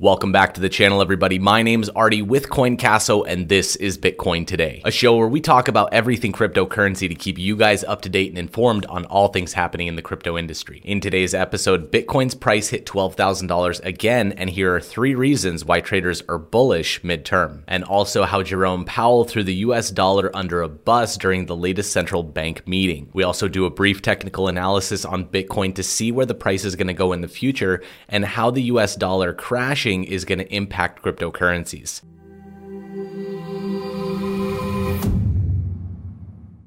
Welcome back to the channel, everybody. My name's Artie with CoinCasso, and this is Bitcoin Today, a show where we talk about everything cryptocurrency to keep you guys up to date and informed on all things happening in the crypto industry. In today's episode, Bitcoin's price hit $12,000 again, and here are three reasons why traders are bullish midterm, and also how Jerome Powell threw the US dollar under a bus during the latest central bank meeting. We also do a brief technical analysis on Bitcoin to see where the price is going to go in the future and how the US dollar crashes is going to impact cryptocurrencies.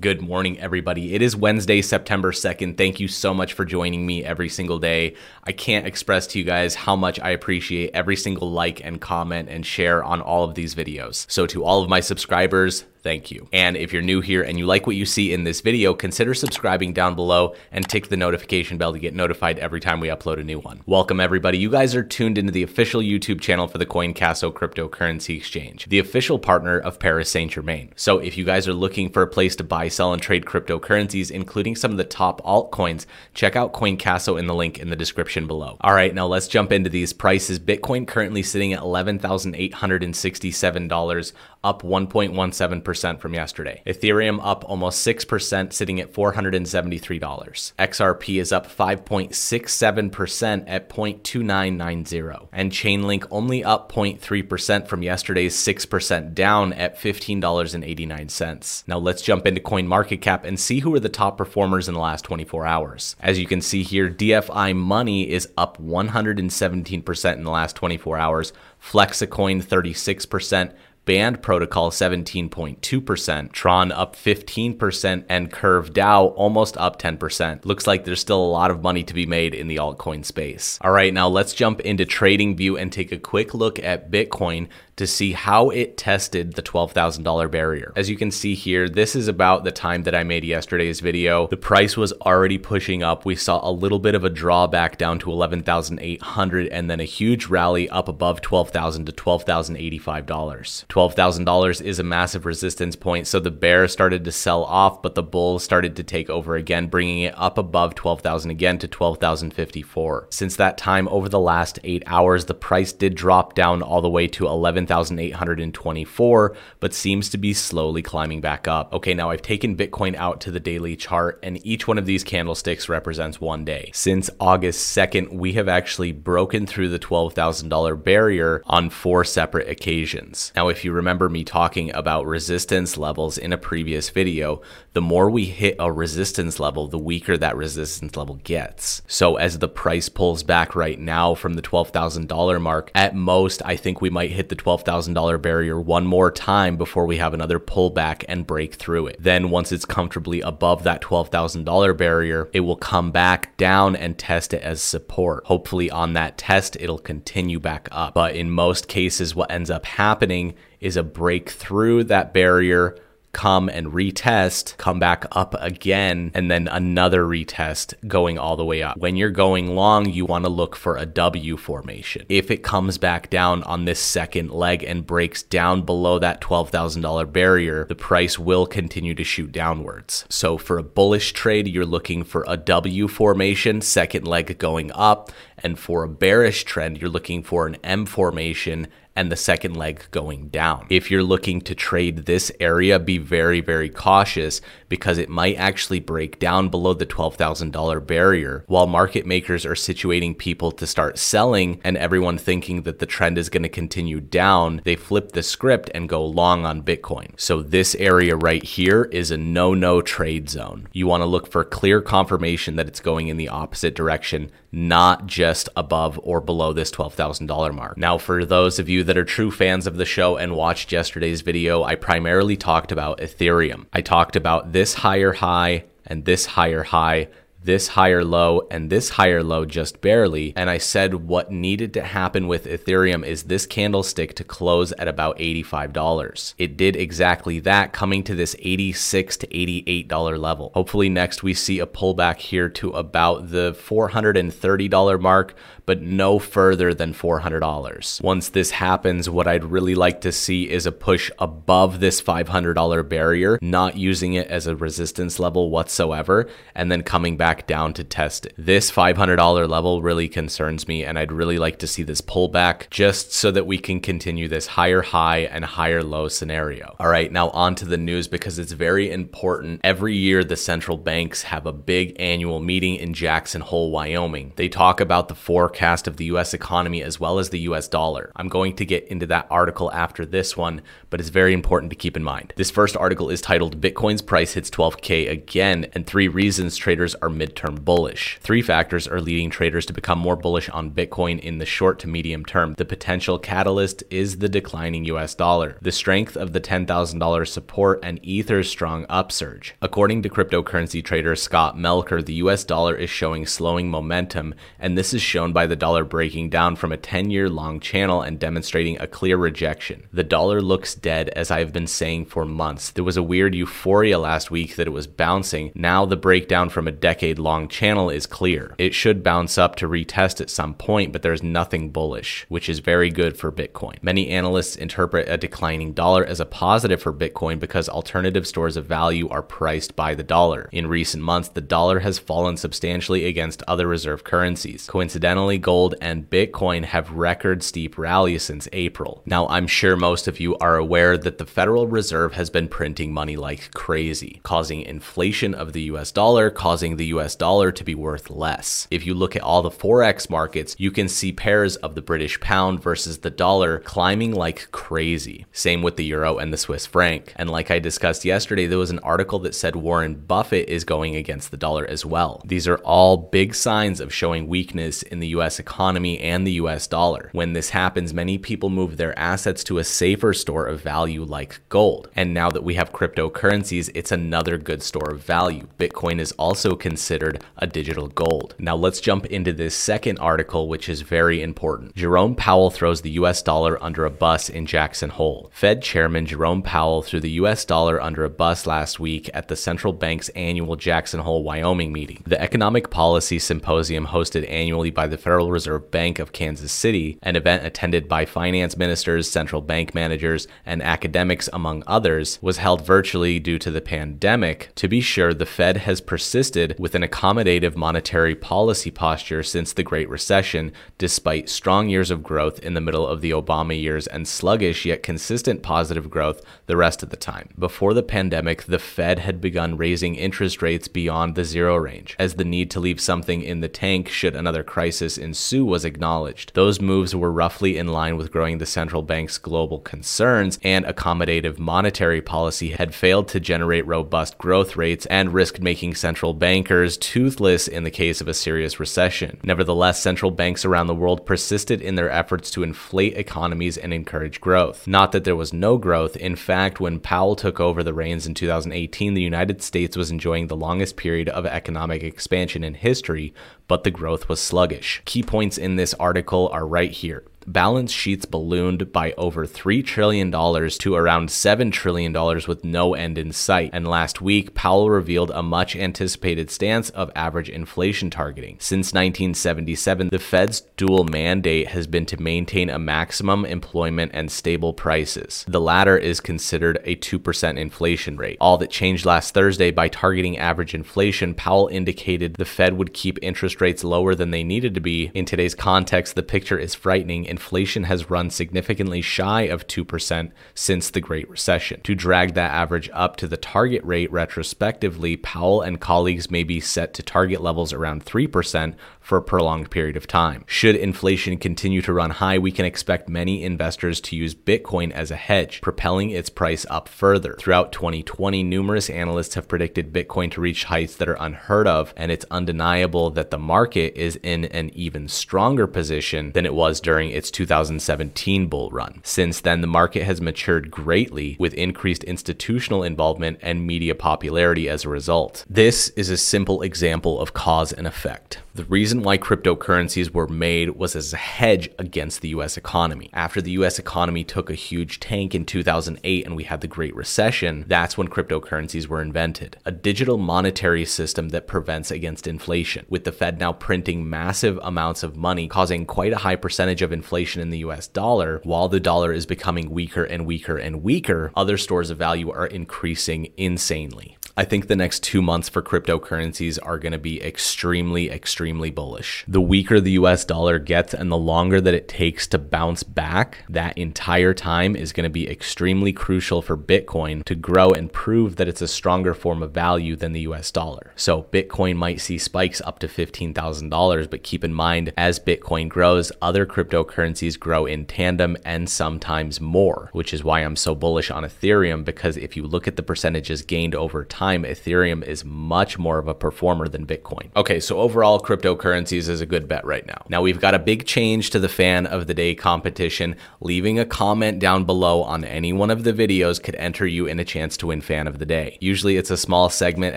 Good morning, everybody. It is Wednesday, September 2nd. Thank you so much for joining me every single day. I can't express to you guys how much I appreciate every single like and comment and share on all of these videos. So, to all of my subscribers, thank you. And if you're new here and you like what you see in this video, consider subscribing down below and tick the notification bell to get notified every time we upload a new one. Welcome everybody. You guys are tuned into the official YouTube channel for the CoinCasso cryptocurrency exchange, the official partner of Paris Saint-Germain. So if you guys are looking for a place to buy, sell, and trade cryptocurrencies, including some of the top altcoins, check out CoinCasso in the link in the description below. All right, now let's jump into these prices. Bitcoin currently sitting at $11,867, up 1.17% from yesterday. Ethereum up almost 6%, sitting at $473. XRP is up 5.67% at 0.2990. And Chainlink only up 0.3% from yesterday's 6% down at $15.89. Now let's jump into CoinMarketCap and see who are the top performers in the last 24 hours. As you can see here, DFI Money is up 117% in the last 24 hours, Flexacoin 36%, Band Protocol 17.2%, Tron up 15%, and Curve DAO almost up 10%. Looks like there's still a lot of money to be made in the altcoin space. All right, now let's jump into TradingView and take a quick look at Bitcoin to see how it tested the $12,000 barrier. As you can see here, this is about the time that I made yesterday's video. The price was already pushing up. We saw a little bit of a drawback down to 11,800 and then a huge rally up above 12,000 to $12,085. $12,000 is a massive resistance point, so the bear started to sell off, but the bull started to take over again, bringing it up above 12,000 again to 12,054. Since that time over the last 8 hours, the price did drop down all the way to 11 7,824, but seems to be slowly climbing back up. Okay, now I've taken Bitcoin out to the daily chart, and each one of these candlesticks represents one day. Since August 2nd, we have actually broken through the $12,000 barrier on four separate occasions. Now, if you remember me talking about resistance levels in a previous video, the more we hit a resistance level, the weaker that resistance level gets. So, as the price pulls back right now from the $12,000 mark, at most, I think we might hit the $12,000 barrier one more time before we have another pullback and break through it. Then, once it's comfortably above that $12,000 barrier, it will come back down and test it as support. Hopefully, on that test, it'll continue back up. But in most cases, what ends up happening is a break through that barrier come and retest, come back up again, and then another retest going all the way up. When you're going long, you want to look for a W formation. If it comes back down on this second leg and breaks down below that $12,000 barrier, the price will continue to shoot downwards. So for a bullish trade, you're looking for a W formation, second leg going up, and for a bearish trend, you're looking for an M formation and the second leg going down. If you're looking to trade this area, be very, very cautious because it might actually break down below the $12,000 barrier while market makers are situating people to start selling and everyone thinking that the trend is going to continue down. They flip the script and go long on Bitcoin. So this area right here is a no no trade zone. You want to look for clear confirmation that it's going in the opposite direction, not just above or below this $12,000 mark. Now, for those of you that are true fans of the show and watched yesterday's video, I primarily talked about Ethereum. I talked about this higher high and this higher high this higher low and this higher low just barely. And I said what needed to happen with Ethereum is this candlestick to close at about $85. It did exactly that, coming to this 86 to $88 level. Hopefully, next we see a pullback here to about the $430 mark, but no further than $400. Once this happens, what I'd really like to see is a push above this $500 barrier, not using it as a resistance level whatsoever, and then coming back back down to test. This $500 level really concerns me, and I'd really like to see this pullback just so that we can continue this higher high and higher low scenario. All right, now on to the news because it's very important. Every year, the central banks have a big annual meeting in Jackson Hole, Wyoming. They talk about the forecast of the US economy as well as the US dollar. I'm going to get into that article after this one, but it's very important to keep in mind. This first article is titled Bitcoin's price hits 12K again, and three reasons traders are midterm bullish. Three factors are leading traders to become more bullish on Bitcoin in the short to medium term. The potential catalyst is the declining US dollar, the strength of the $10,000 support, and Ether's strong upsurge. According to cryptocurrency trader Scott Melker, the US dollar is showing slowing momentum, and this is shown by the dollar breaking down from a 10 year long channel and demonstrating a clear rejection. The dollar looks dead, as I have been saying for months. There was a weird euphoria last week that it was bouncing. Now the breakdown from a decade long channel is clear. It should bounce up to retest at some point, but there's nothing bullish, which is very good for Bitcoin. Many analysts interpret a declining dollar as a positive for Bitcoin because alternative stores of value are priced by the dollar. In recent months, the dollar has fallen substantially against other reserve currencies. Coincidentally, gold and Bitcoin have record steep rallies since April. Now, I'm sure most of you are aware that the Federal Reserve has been printing money like crazy, causing inflation of the US dollar, causing the US dollar to be worth less. If you look at all the Forex markets, you can see pairs of the British pound versus the dollar climbing like crazy. Same with the euro and the Swiss franc. And like I discussed yesterday, there was an article that said Warren Buffett is going against the dollar as well. These are all big signs of showing weakness in the US economy and the US dollar. When this happens, many people move their assets to a safer store of value like gold. And now that we have cryptocurrencies, it's another good store of value. Bitcoin is also considered a digital gold. Now let's jump into this second article, which is very important. Jerome Powell throws the US dollar under a bus in Jackson Hole. Fed Chairman Jerome Powell threw the US dollar under a bus last week at the central bank's annual Jackson Hole, Wyoming meeting. The Economic Policy Symposium, hosted annually by the Federal Reserve Bank of Kansas City, an event attended by finance ministers, central bank managers, and academics, among others, was held virtually due to the pandemic. To be sure, the Fed has persisted with an accommodative monetary policy posture since the Great Recession, despite strong years of growth in the middle of the Obama years and sluggish yet consistent positive growth the rest of the time. Before the pandemic, the Fed had begun raising interest rates beyond the zero range, as the need to leave something in the tank should another crisis ensue was acknowledged. Those moves were roughly in line with growing the central bank's global concerns, and accommodative monetary policy had failed to generate robust growth rates and risked making central bankers toothless in the case of a serious recession. Nevertheless, central banks around the world persisted in their efforts to inflate economies and encourage growth. Not that there was no growth. In fact, when Powell took over the reins in 2018, the United States was enjoying the longest period of economic expansion in history, but the growth was sluggish. Key points in this article are right here balance sheets ballooned by over $3 trillion to around $7 trillion with no end in sight. And last week, Powell revealed a much anticipated stance of average inflation targeting. Since 1977, the Fed's dual mandate has been to maintain a maximum employment and stable prices. The latter is considered a 2% inflation rate. All that changed last Thursday by targeting average inflation, Powell indicated the Fed would keep interest rates lower than they needed to be. In today's context, the picture is frightening inflation has run significantly shy of 2% since the Great Recession. To drag that average up to the target rate retrospectively, Powell and colleagues may be set to target levels around 3% for a prolonged period of time. Should inflation continue to run high, we can expect many investors to use Bitcoin as a hedge, propelling its price up further. Throughout 2020, numerous analysts have predicted Bitcoin to reach heights that are unheard of, and it's undeniable that the market is in an even stronger position than it was during its 2017 bull run. Since then, the market has matured greatly with increased institutional involvement and media popularity as a result. This is a simple example of cause and effect. The reason why cryptocurrencies were made was as a hedge against the US economy. After the US economy took a huge tank in 2008 and we had the Great Recession, that's when cryptocurrencies were invented. A digital monetary system that prevents against inflation, with the Fed now printing massive amounts of money, causing quite a high percentage of inflation in the US dollar, while the dollar is becoming weaker and weaker and weaker, other stores of value are increasing insanely. I think the next two months for cryptocurrencies are going to be extremely, extremely bullish. The weaker the US dollar gets and the longer that it takes to bounce back, that entire time is going to be extremely crucial for Bitcoin to grow and prove that it's a stronger form of value than the US dollar. So Bitcoin might see spikes up to $15,000, but keep in mind as Bitcoin grows, other cryptocurrencies grow in tandem and sometimes more, which is why I'm so bullish on Ethereum because if you look at the percentages gained over time, Ethereum is much more of a performer than Bitcoin. Okay, so overall, cryptocurrencies is a good bet right now. Now we've got a big change to the fan of the day competition. Leaving a comment down below on any one of the videos could enter you in a chance to win fan of the day. Usually it's a small segment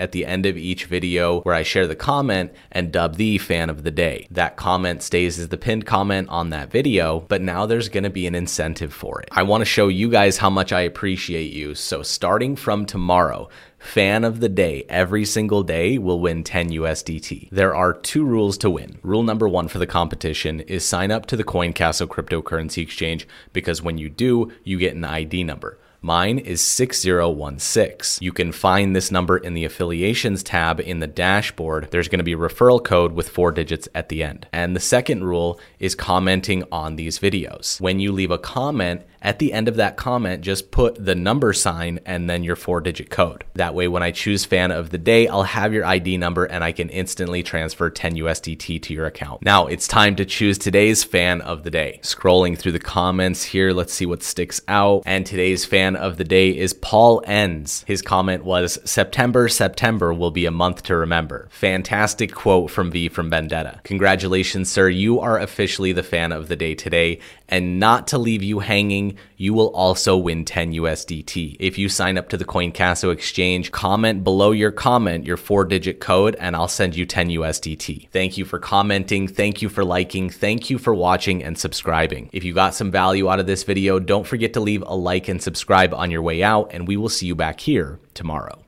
at the end of each video where I share the comment and dub the fan of the day. That comment stays as the pinned comment on that video, but now there's going to be an incentive for it. I want to show you guys how much I appreciate you. So starting from tomorrow, fan of the day every single day will win 10 USDT. There are two rules to win. Rule number one for the competition is sign up to the CoinCasso cryptocurrency exchange because when you do, you get an ID number. Mine is 6016. You can find this number in the affiliations tab in the dashboard. There's going to be a referral code with four digits at the end. And the second rule is commenting on these videos. When you leave a comment, at the end of that comment, just put the number sign and then your four digit code. That way, when I choose fan of the day, I'll have your ID number and I can instantly transfer 10 USDT to your account. Now it's time to choose today's fan of the day. Scrolling through the comments here, let's see what sticks out. And today's fan of the day is Paul Ends. His comment was September, September will be a month to remember. Fantastic quote from V from Vendetta. Congratulations, sir. You are officially the fan of the day today. And not to leave you hanging, you will also win 10 USDT. If you sign up to the CoinCasso exchange, comment below your comment your four digit code, and I'll send you 10 USDT. Thank you for commenting. Thank you for liking. Thank you for watching and subscribing. If you got some value out of this video, don't forget to leave a like and subscribe on your way out, and we will see you back here tomorrow.